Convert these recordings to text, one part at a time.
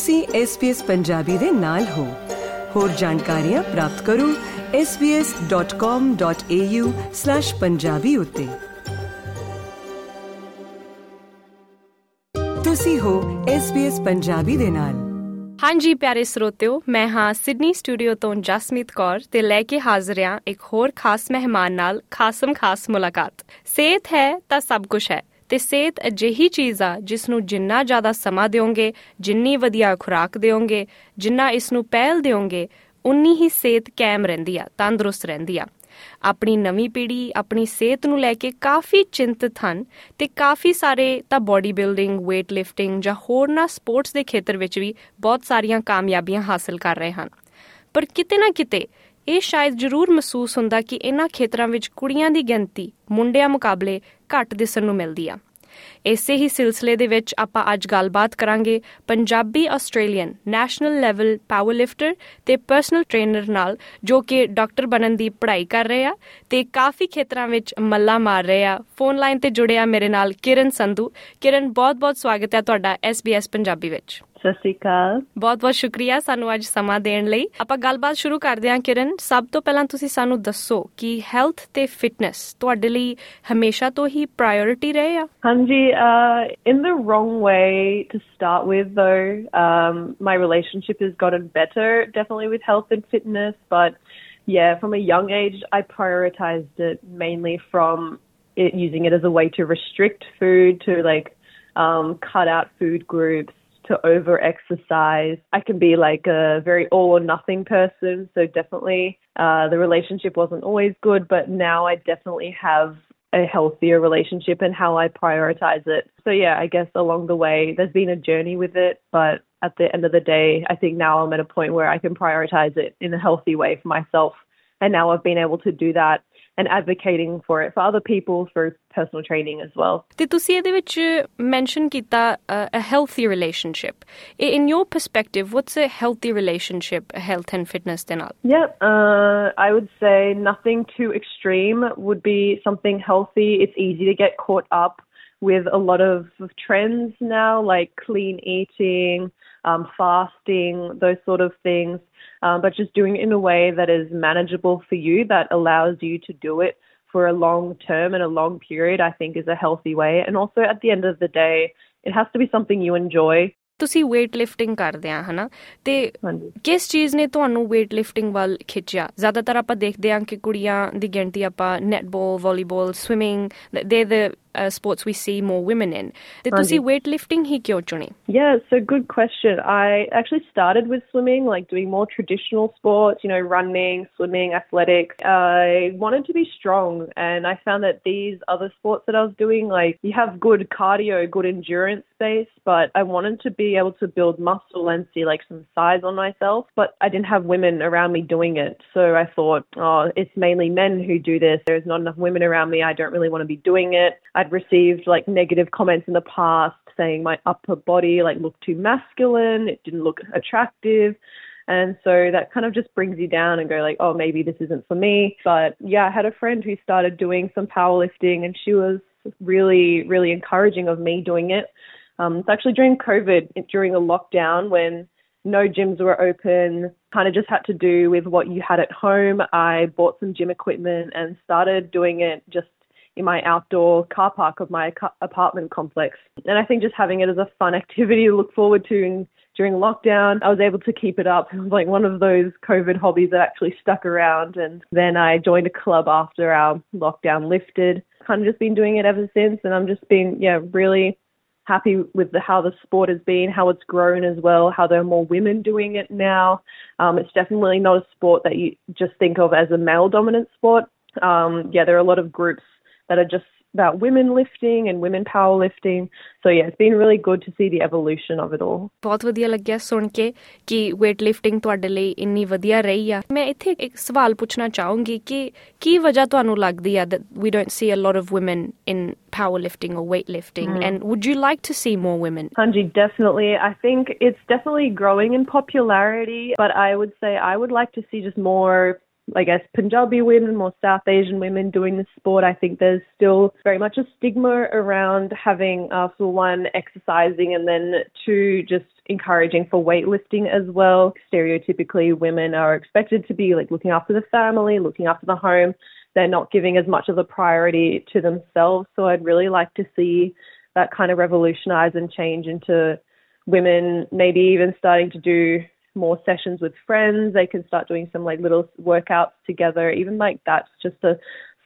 ਤੁਸੀਂ SBS ਪੰਜਾਬੀ ਦੇ ਨਾਲ ਹੋ ਹੋਰ ਜਾਣਕਾਰੀਆਂ ਪ੍ਰਾਪਤ ਕਰੋ svs.com.au/punjabi ਉਤੇ ਤੁਸੀਂ ਹੋ SBS ਪੰਜਾਬੀ ਦੇ ਨਾਲ ਹਾਂਜੀ ਪਿਆਰੇ ਸਰੋਤਿਓ ਮੈਂ ਹਾਂ ਸਿਡਨੀ ਸਟੂਡੀਓ ਤੋਂ ਜਸਮੀਤ ਕੌਰ ਤੇ ਲੈ ਕੇ ਹਾਜ਼ਰ ਹਾਂ ਇੱਕ ਹੋਰ ਖਾਸ ਮਹਿਮਾਨ ਨਾਲ ਖਾਸਮ ਖਾਸ ਮੁਲਾਕਾਤ ਸਿਹਤ ਹੈ ਤਾਂ ਸਭ ਕੁਝ ਹੈ ਤੇ ਸਿਹਤ ਅਜਿਹੀ ਚੀਜ਼ ਆ ਜਿਸ ਨੂੰ ਜਿੰਨਾ ਜ਼ਿਆਦਾ ਸਮਾਂ ਦਿਓਗੇ, ਜਿੰਨੀ ਵਧੀਆ ਖੁਰਾਕ ਦਿਓਗੇ, ਜਿੰਨਾ ਇਸ ਨੂੰ ਪਹਿਲ ਦਿਓਗੇ, ਉਨੀ ਹੀ ਸਿਹਤ ਕਾਇਮ ਰਹਿੰਦੀ ਆ, ਤੰਦਰੁਸਤ ਰਹਿੰਦੀ ਆ। ਆਪਣੀ ਨਵੀਂ ਪੀੜ੍ਹੀ, ਆਪਣੀ ਸਿਹਤ ਨੂੰ ਲੈ ਕੇ ਕਾਫੀ ਚਿੰਤਤ ਹਨ ਤੇ ਕਾਫੀ ਸਾਰੇ ਤਾਂ ਬਾਡੀ ਬਿਲਡਿੰਗ weight lifting ਜਾਂ ਹੋਰਨਾਂ ਸਪੋਰਟਸ ਦੇ ਖੇਤਰ ਵਿੱਚ ਵੀ ਬਹੁਤ ਸਾਰੀਆਂ ਕਾਮਯਾਬੀਆਂ ਹਾਸਲ ਕਰ ਰਹੇ ਹਨ। ਪਰ ਕਿਤੇ ਨਾ ਕਿਤੇ ਇਹ ਸ਼ਾਇਦ ਜ਼ਰੂਰ ਮਹਿਸੂਸ ਹੁੰਦਾ ਕਿ ਇਹਨਾਂ ਖੇਤਰਾਂ ਵਿੱਚ ਕੁੜੀਆਂ ਦੀ ਗਿਣਤੀ ਮੁੰਡਿਆਂ ਮੁਕਾਬਲੇ ਘੱਟ ਦਿਸਣ ਨੂੰ ਮਿਲਦੀ ਆ। ਇਸੇ ਹੀ ਸਿਲਸਿਲੇ ਦੇ ਵਿੱਚ ਆਪਾਂ ਅੱਜ ਗੱਲਬਾਤ ਕਰਾਂਗੇ Punjabi Australian national level powerlifter ਤੇ ਪਰਸਨਲ ਟ੍ਰੇਨਰ ਨਾਲ, ਜੋ ਕਿ ਡਾਕਟਰ ਬਣਨ ਦੀ ਪੜ੍ਹਾਈ ਕਰ ਰਹੇ ਆ ਤੇ ਕਾਫੀ ਖੇਤਰਾਂ ਵਿੱਚ ਮੱਲਾ ਮਾਰ ਰਹੇ ਆ। ਫੋਨ ਲਾਈਨ ਤੇ ਜੁੜਿਆ ਮੇਰੇ ਨਾਲ ਕਿਰਨ ਸੰਧੂ। ਕਿਰਨ, ਬਹੁਤ-ਬਹੁਤ ਸਵਾਗਤ ਹੈ ਤੁਹਾਡਾ SBS ਪੰਜਾਬੀ ਵਿੱਚ। ਸਤਿ ਸ਼੍ਰੀ ਅਕਾਲ ਬਹੁਤ-ਬਹੁਤ ਸ਼ੁਕਰੀਆ ਸਾਨੂੰ ਅੱਜ ਸਮਾਂ ਦੇਣ ਲਈ ਆਪਾਂ ਗੱਲਬਾਤ ਸ਼ੁਰੂ ਕਰਦੇ ਹਾਂ ਕਿਰਨ ਸਭ ਤੋਂ ਪਹਿਲਾਂ ਤੁਸੀਂ ਸਾਨੂੰ ਦੱਸੋ ਕਿ ਹੈਲਥ ਤੇ ਫਿਟਨੈਸ ਤੁਹਾਡੇ ਲਈ ਹਮੇਸ਼ਾ ਤੋਂ ਹੀ ਪ੍ਰਾਇੋਰਟੀ ਰਹੇ ਆ ਹਾਂਜੀ in the wrong way to start with though um my relationship has gotten better definitely with health and fitness but yeah from a young age I prioritized it mainly from it using it as a way to restrict food to like um cut out food groups to over exercise. I can be like a very all or nothing person. So definitely uh, the relationship wasn't always good, but now I definitely have a healthier relationship and how I prioritize it. So yeah, I guess along the way there's been a journey with it, but at the end of the day, I think now I'm at a point where I can prioritize it in a healthy way for myself. And now I've been able to do that and advocating for it for other people through personal training as well. ਤੇ ਤੁਸੀਂ ਇਹਦੇ ਵਿੱਚ mention ਕੀਤਾ a healthy relationship. In your perspective, what's a healthy relationship, health and fitness ਦੇ ਨਾਲ? Yeah, uh, I would say nothing too extreme would be something healthy. It's easy to get caught up with a lot of trends now, like clean eating, um, fasting, those sort of things. Um, but just doing it in a way that is manageable for you, that allows you to do it for a long term and a long period, I think is a healthy way. And also at the end of the day, it has to be something you enjoy. ਤੁਸੀਂ weight lifting ਕਰਦੇ ਆ ਹਨਾ ਤੇ ਕਿਸ ਚੀਜ਼ ਨੇ ਤੁਹਾਨੂੰ weight lifting ਵੱਲ ਖਿੱਚਿਆ ਜ਼ਿਆਦਾਤਰ ਆਪਾਂ ਦੇਖਦੇ ਆ ਕਿ ਕੁੜੀਆਂ ਦੀ ਗਿਣਤੀ ਆਪਾਂ netball volleyball swimming ਦੇ the uh, sports we see more women in. Did you see weightlifting hi kyochuni? Yeah, so good question. I actually started with swimming, like doing more traditional sports, you know, running, swimming, athletics. I wanted to be strong, and I found that these other sports that I was doing, like you have good cardio, good endurance space, but I wanted to be able to build muscle and see like some size on myself, but I didn't have women around me doing it. So I thought, oh, it's mainly men who do this. There's not enough women around me. I don't really want to be doing it. I'd received, like, negative comments in the past saying my upper body like looked too masculine, it didn't look attractive. And so that kind of just brings you down and go like, oh, maybe this isn't for me. But yeah, I had a friend who started doing some powerlifting and she was really, really encouraging of me doing it. Um, it's actually during COVID, during a lockdown when no gyms were open, kind of just had to do with what you had at home. I bought some gym equipment and started doing it just in my outdoor car park of my apartment complex. And I think just having it as a fun activity to look forward to in, during lockdown, I was able to keep it up. It was like one of those COVID hobbies that actually stuck around. And then I joined a club after our lockdown lifted. Kind of just been doing it ever since. And I'm just been, yeah, really happy with the, how the sport has been, how it's grown as well, how there are more women doing it now. Um, it's definitely not a sport that you just think of as a male dominant sport. Um, yeah, there are a lot of groups that are just about women lifting and women powerlifting. So yeah, it's been really good to see the evolution of it all. ਬਹੁਤ ਵਧੀਆ ਲੱਗਿਆ ਸੁਣ ਕੇ ਕਿ weight lifting ਤੁਹਾਡੇ ਲਈ ਇੰਨੀ ਵਧੀਆ ਰਹੀ ਆ ਮੈਂ ਇੱਥੇ ਇੱਕ ਸਵਾਲ ਪੁੱਛਣਾ ਚਾਹੂੰਗੀ ਕਿ ਕੀ ਵਜ੍ਹਾ ਤੁਹਾਨੂੰ ਲੱਗਦੀ ਆ that we don't see a lot of women in powerlifting or weightlifting mm. and would you like to see more women? Hanji, definitely. I think it's definitely growing in popularity, but I would say I would like to see just more I guess, Punjabi women, more South Asian women doing the sport. I think there's still very much a stigma around having, uh, for one, exercising, and then two, just encouraging for weightlifting as well. Stereotypically, women are expected to be like looking after the family, looking after the home. They're not giving as much of a priority to themselves. So I'd really like to see that kind of revolutionize and change into women maybe even starting to do more sessions with friends. They can start doing some like little workouts together. Even like that's just a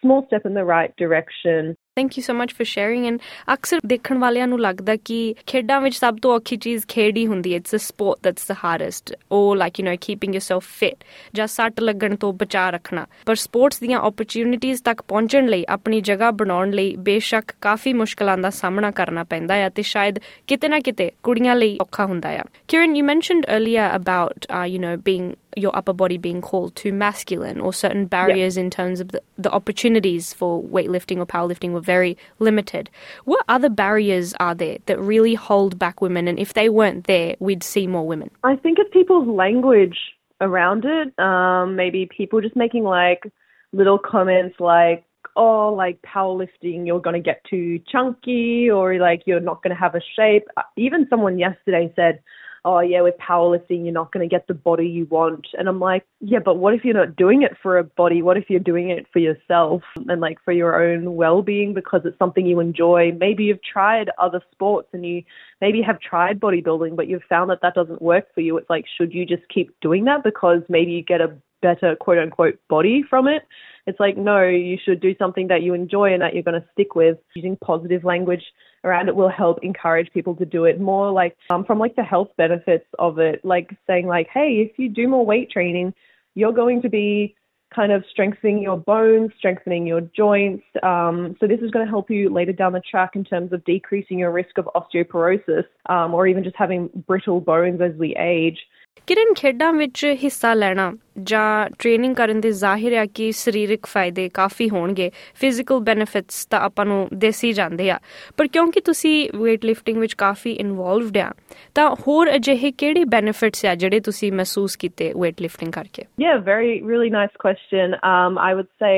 small step in the right direction. Thank you so much for sharing and ਅਕਸਰ ਦੇਖਣ ਵਾਲਿਆਂ ਨੂੰ ਲੱਗਦਾ ਕਿ ਖੇਡਾਂ ਵਿੱਚ ਸਭ ਤੋਂ ਔਖੀ ਚੀਜ਼ ਖੇਡ ਹੀ ਹੁੰਦੀ ਹੈ। It's a sport that's the hardest or like you نو keeping yourself fit ਜਾਂ ਸੱਟ ਲੱਗਣ ਤੋਂ ਬਚਾ ਰੱਖਣਾ। ਪਰ ਸਪੋਰਟਸ ਦੀਆਂ ਓਪਰਚ्युनिटीज ਤੱਕ ਪਹੁੰਚਣ ਲਈ, ਆਪਣੀ ਜਗ੍ਹਾ ਬਣਾਉਣ ਲਈ ਬੇਸ਼ੱਕ ਕਾਫੀ ਮੁਸ਼ਕਲਾਂ ਦਾ ਸਾਹਮਣਾ ਕਰਨਾ ਪੈਂਦਾ ਹੈ ਤੇ ਸ਼ਾਇਦ ਕਿਤੇ ਨਾ ਕਿਤੇ ਕੁੜੀਆਂ ਲਈ ਔਖਾ ਹੁੰਦਾ ਹੈ। Kiran you mentioned earlier about you نو being your upper body being called too masculine or certain barriers in terms of the, the opportunities for weightlifting or powerlifting were very limited. What other barriers are there that really hold back women? And if they weren't there, we'd see more women. I think it's people's language around it. Um, maybe people just making like little comments like, oh, like powerlifting, you're going to get too chunky or like you're not going to have a shape. Even someone yesterday said, oh yeah, with powerlifting, you're not going to get the body you want. And I'm like, yeah, but what if you're not doing it for a body? What if you're doing it for yourself and like for your own well-being because it's something you enjoy? Maybe you've tried other sports and you maybe have tried bodybuilding, but you've found that that doesn't work for you. It's like, should you just keep doing that because maybe you get a better quote unquote body from it? It's like, no, you should do something that you enjoy and that you're going to stick with. Using positive language around it will help encourage people to do it more like um, from like the health benefits of it like saying like hey if you do more weight training you're going to be kind of strengthening your bones strengthening your joints um, so this is going to help you later down the track in terms of decreasing your risk of osteoporosis um, or even just having brittle bones as we age Kiran ਖੇਡਾਂ ਵਿੱਚ ਹਿੱਸਾ ਲੈਣਾ ਜਾਂ training ਕਰਨ ਦੇ ਜ਼ਾਹਿਰ ਹੈ ਕਿ ਸਰੀਰਕ ਫਾਇਦੇ ਕਾਫੀ ਹੋਣਗੇ ਫਿਜ਼ੀਕਲ ਬੈਨੀਫਿਟਸ ਤਾਂ ਆਪਾਂ ਨੂੰ ਦੇਸੀ ਜਾਂਦੇ ਆ ਪਰ ਕਿਉਂਕਿ ਤੁਸੀਂ weight lifting ਵਿੱਚ ਕਾਫੀ ਇਨਵੋਲਵਡ ਆ ਤਾਂ ਹੋਰ ਅਜਿਹੇ ਕਿਹੜੇ ਬੈਨੀਫਿਟਸ ਆ ਜਿਹੜੇ ਤੁਸੀਂ ਮਹਿਸੂਸ ਕੀਤੇ weight lifting ਕਰਕੇ Yeah, very really nice question. Um I would say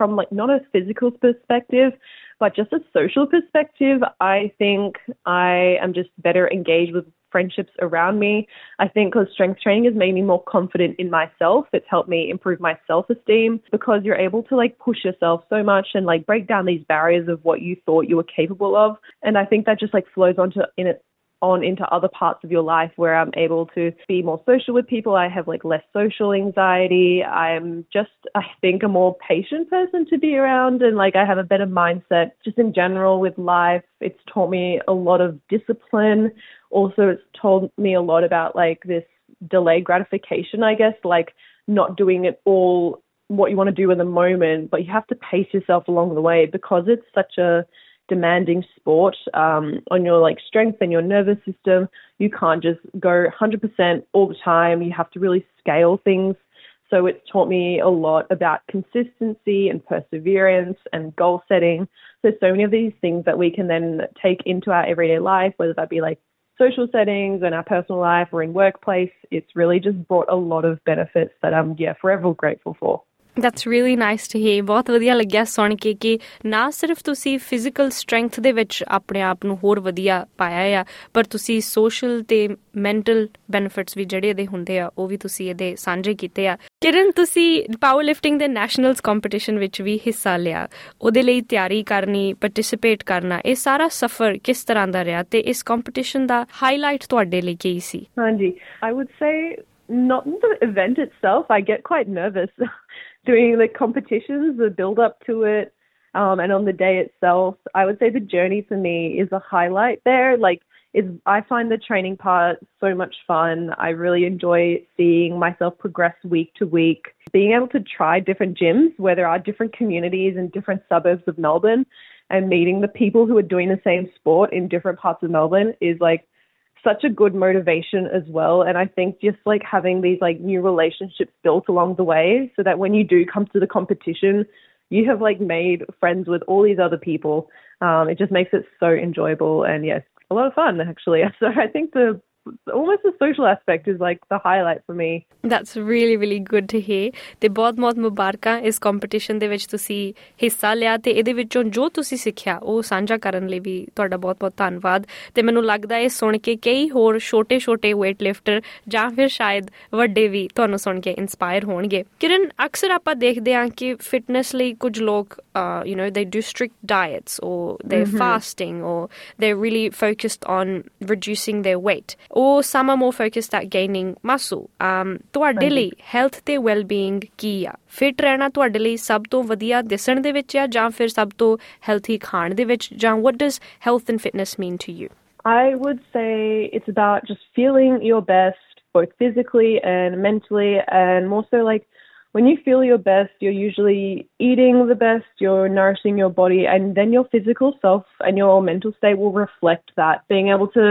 from like not a physical perspective but just a social perspective, I think I am just better engaged with friendships around me. I think because strength training has made me more confident in myself. It's helped me improve my self esteem because you're able to like push yourself so much and like break down these barriers of what you thought you were capable of. And I think that just like flows onto in it on into other parts of your life where I'm able to be more social with people. I have like less social anxiety. I'm just, I think, a more patient person to be around and like I have a better mindset just in general with life. It's taught me a lot of discipline. Also, it's told me a lot about like this delayed gratification, I guess, like not doing it all what you want to do in the moment, but you have to pace yourself along the way because it's such a demanding sport um, on your like strength and your nervous system. You can't just go 100% all the time. You have to really scale things. So it's taught me a lot about consistency and perseverance and goal setting. So so many of these things that we can then take into our everyday life, whether that be like social settings and our personal life or in workplace, it's really just brought a lot of benefits that I'm yeah forever grateful for. That's really nice to hear ਬਹੁਤ ਵਧੀਆ ਲੱਗਿਆ ਸੁਣ ਕੇ ਕਿ ਨਾ ਸਿਰਫ ਤੁਸੀਂ physical strength ਦੇ ਵਿੱਚ ਆਪਣੇ ਆਪ ਨੂੰ ਹੋਰ ਵਧੀਆ ਪਾਇਆ ਆ, ਪਰ ਤੁਸੀਂ ਸੋਸ਼ਲ ਤੇ ਮੈਂਟਲ ਬੈਨੀਫਿਟਸ ਵੀ ਜਿਹੜੇ ਇਹਦੇ ਹੁੰਦੇ ਆ, ਉਹ ਵੀ ਤੁਸੀਂ ਇਹਦੇ ਸਾਂਝੇ ਕੀਤੇ ਆ। ਕਿਰਨ, ਤੁਸੀਂ ਪਾਵਰ ਲਿਫਟਿੰਗ ਦੇ ਨੈਸ਼ਨਲਸ ਕੰਪੀਟੀਸ਼ਨ ਵਿੱਚ ਵੀ ਹਿੱਸਾ ਲਿਆ। ਉਹਦੇ ਲਈ ਤਿਆਰੀ ਕਰਨੀ ਪਾਰਟਿਸਿਪੇਟ ਕਰਨਾ, ਇਹ ਸਾਰਾ ਸਫ਼ਰ ਕਿਸ ਤਰ੍ਹਾਂ ਦਾ ਰਿਹਾ ਤੇ ਇਸ ਕੰਪੀਟੀਸ਼ਨ ਦਾ ਹਾਈਲਾਈਟ ਤੁਹਾਡੇ ਲਈ ਕੀ ਸੀ? ਹਾਂਜੀ I would say not the event itself. I get quite nervous doing the competitions, the build up to it, um, and on the day itself. I would say the journey for me is a highlight there. Like, is I find the training part so much fun. I really enjoy seeing myself progress week to week. Being able to try different gyms where there are different communities and different suburbs of Melbourne and meeting the people who are doing the same sport in different parts of Melbourne is like such a good motivation as well. And I think just like having these like new relationships built along the way so that when you do come to the competition, you have like made friends with all these other people. Um, it just makes it so enjoyable and yes, a lot of fun actually. So I think the almost the social aspect is like the highlight for me. That's really really good to hear. ਤੇ ਬਹੁਤ-ਬਹੁਤ ਮੁਬਾਰਕਾਂ ਇਸ competition ਦੇ ਵਿੱਚ ਤੁਸੀਂ ਹਿੱਸਾ ਲਿਆ ਤੇ ਇਹਦੇ ਵਿੱਚੋਂ ਜੋ ਤੁਸੀਂ ਸਿੱਖਿਆ ਉਹ ਸਾਂਝਾ ਕਰਨ ਲਈ ਵੀ ਤੁਹਾਡਾ ਬਹੁਤ-ਬਹੁਤ ਧੰਨਵਾਦ ਤੇ ਮੈਨੂੰ ਲੱਗਦਾ ਇਹ ਸੁਣ ਕੇ ਕਈ ਹੋਰ ਛੋਟੇ-ਛੋਟੇ weight lifter ਜਾਂ ਫਿਰ ਸ਼ਾਇਦ ਵੱਡੇ ਵੀ ਤੁਹਾਨੂੰ ਸੁਣ ਕੇ ਇਨਸਪਾਇਰ ਹੋਣਗੇ ਕਿਰਨ ਅਕਸਰ ਆਪਾਂ ਦੇਖਦੇ ਹਾਂ ਕਿ ਫਿਟਨੈਸ ਲਈ ਕੁਝ ਲੋਕ ਯੂ نو ਦੇ do strict diets or they're fasting or they're really focused on reducing their weight or some are more focused at gaining muscle um ਤੁਹਾਡੇ ਲਈ ਹੈਲਥ ਤੇ ਵੈਲ-ਬੀਇੰਗ ਕੀ ਆ ਫਿਟ ਰਹਿਣਾ ਤੁਹਾਡੇ ਲਈ ਸਭ ਤੋਂ ਵਧੀਆ ਦਿਸਣ ਦੇ ਵਿੱਚ ਆ ਜਾਂ ਫਿਰ ਸਭ ਤੋਂ ਹੈਲਥੀ ਖਾਣ ਦੇ ਵਿੱਚ ਜਾਂ what does health and fitness mean to you I would say it's about just feeling your best, both physically and mentally, and more so like when you feel your best, you're usually eating the best, you're nourishing your body, and then your physical self and your mental state will reflect that. Being able to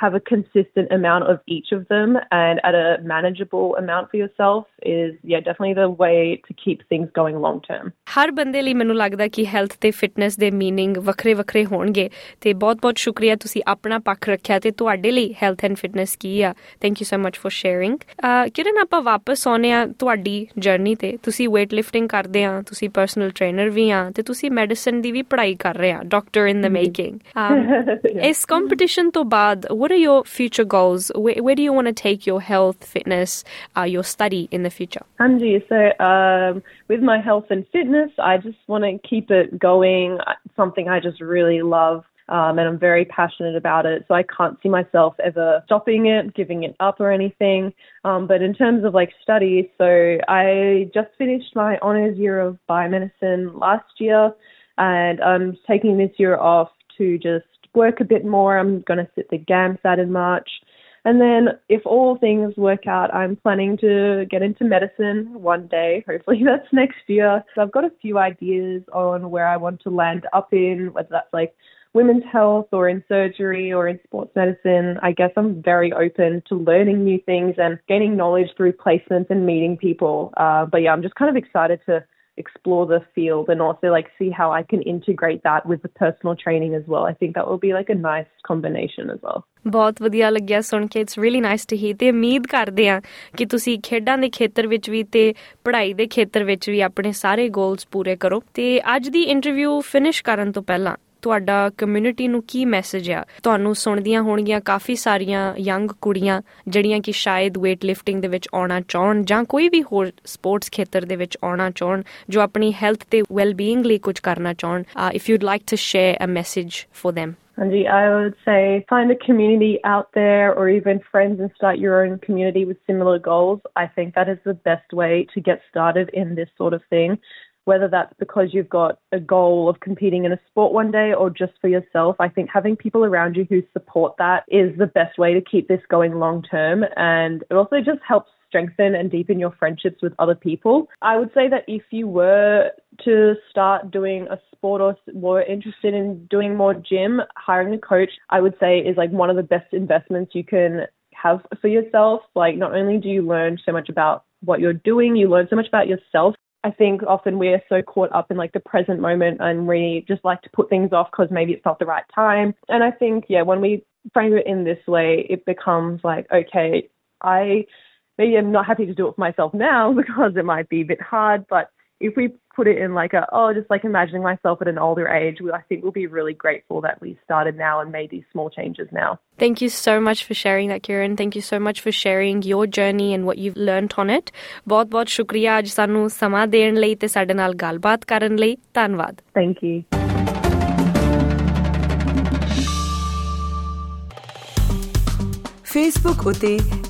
have a consistent amount of each of them and at a manageable amount for yourself is, yeah, definitely the way to keep things going long term. ਹਰ ਬੰਦੇ ਲਈ ਮੈਨੂੰ ਲੱਗਦਾ ਕਿ health ਤੇ fitness ਦੇ meaning ਵੱਖਰੇ-ਵੱਖਰੇ ਹੋਣਗੇ ਤੇ ਬਹੁਤ-ਬਹੁਤ ਸ਼ੁਕਰੀਆ ਤੁਸੀਂ ਆਪਣਾ ਪੱਖ ਰੱਖਿਆ ਤੇ ਤੁਹਾਡੇ ਲਈ ਹੈਲਥ ਐਂਡ ਫਿਟਨੈਸ ਕੀ ਆ thank you so much for sharing Kiran ਆਪਾਂ ਵਾਪਸ ਆਉਨੇ ਆ ਤੁਹਾਡੀ ਜਰਨੀ ਤੇ ਤੁਸੀਂ weight lifting ਕਰਦੇ ਆ ਤੁਸੀਂ ਪਰਸਨਲ ਟ੍ਰੇਨਰ ਵੀ ਆ ਤੇ ਤੁਸੀਂ ਮੈਡੀਸਿਨ ਦੀ ਵੀ ਪੜ੍ਹਾਈ ਕਰ ਰਹੇ ਆ ਡਾਕਟਰ ਇਨ ਦ ਮੇਕਿੰਗ ਇਸ ਕੰਪੀਟੀਸ਼ਨ ਤੋਂ ਬਾਅਦ what are your future goals where, where do you want to take your health fitness uh, your study in the future Anji, so um, with my health and fitness I just want to keep it going something I just really love um, and I'm very passionate about it. So I can't see myself ever stopping it, giving it up or anything. Um, but in terms of like study, so I just finished my honors year of biomedicine last year, and I'm taking this year off to just work a bit more. I'm going to sit the GAMSAT in March. And then, if all things work out, I'm planning to get into medicine one day. Hopefully, that's next year. So, I've got a few ideas on where I want to land up in, whether that's like women's health or in surgery or in sports medicine, I guess I'm very open to learning new things and gaining knowledge through placements and meeting people. Uh, but yeah, I'm just kind of excited to explore the field and also like see how I can integrate that with the personal training as well. I think that will be like a nice combination as well. ਬਹੁਤ ਵਧੀਆ ਲੱਗਿਆ ਸੁਣ ਕੇ it's really nice to hear ਤੇ ਉਮੀਦ ਕਰਦੇ ਆ ਕਿ ਤੁਸੀਂ ਖੇਡਾਂ ਦੇ ਖੇਤਰ ਵਿੱਚ ਵੀ ਤੇ ਪੜ੍ਹਾਈ ਦੇ ਖੇਤਰ ਵਿੱਚ ਵੀ ਆਪਣੇ ਸਾਰੇ ਗੋਲਸ ਪੂਰੇ ਕਰੋ ਤੇ ਅੱਜ ਦੀ ਇੰਟਰਵਿਊ ਫਿਨਿਸ਼ ਕਰਨ ਤੋਂ ਪਹਿਲਾਂ ਤੁਹਾਡਾ ਕਮਿਊਨਿਟੀ ਨੂੰ ਕੀ ਮੈਸੇਜ ਆ ਤੁਹਾਨੂੰ ਸੁਣਦੀਆਂ ਹੋਣਗੀਆਂ ਕਾਫੀ ਸਾਰੀਆਂ ਯੰਗ ਕੁੜੀਆਂ ਜਿਹੜੀਆਂ ਕਿ ਸ਼ਾਇਦ weight lifting ਦੇ ਵਿੱਚ ਆਉਣਾ ਚਾਹਣ ਜਾਂ ਕੋਈ ਵੀ ਹੋਰ ਸਪੋਰਟਸ ਖੇਤਰ ਦੇ ਵਿੱਚ ਆਉਣਾ ਚਾਹਣ ਜੋ ਆਪਣੀ ਹੈਲਥ ਤੇ ਵੈਲ-ਬੀਇੰਗ ਲਈ ਕੁਝ ਕਰਨਾ ਚਾਹਣ if you'd like to share a message for them Anji, I would say find a community out there or even friends and start your own community with similar goals. I think that is the best way to get started in this sort of thing whether that's because you've got a goal of competing in a sport one day or just for yourself. I think having people around you who support that is the best way to keep this going long term. And it also just helps strengthen and deepen your friendships with other people. I would say that if you were to start doing a sport or were interested in doing more gym, hiring a coach, I would say is like one of the best investments you can have for yourself. Like, not only do you learn so much about what you're doing, you learn so much about yourself I think often we're so caught up in like the present moment and we just like to put things off because maybe it's not the right time. And I think, yeah, when we frame it in this way, it becomes like, okay, I maybe I'm not happy to do it for myself now because it might be a bit hard, but if we put it in like a, oh, just like imagining myself at an older age, I think we'll be really grateful that we started now and made these small changes now. Thank you so much for sharing that, Kiran. Thank you so much for sharing your journey and what you've learned on it. ਬਹੁਤ ਬਹੁਤ ਸ਼ੁਕਰੀਆ ਅੱਜ sanu ਸਮਾਂ ਦੇਣ ਲਈ ਤੇ ਸਾਡੇ currently ਗੱਲਬਾਤ ਕਰਨ ਲਈ ਧੰਨਵਾਦ ਥੈਂਕ ਯੂ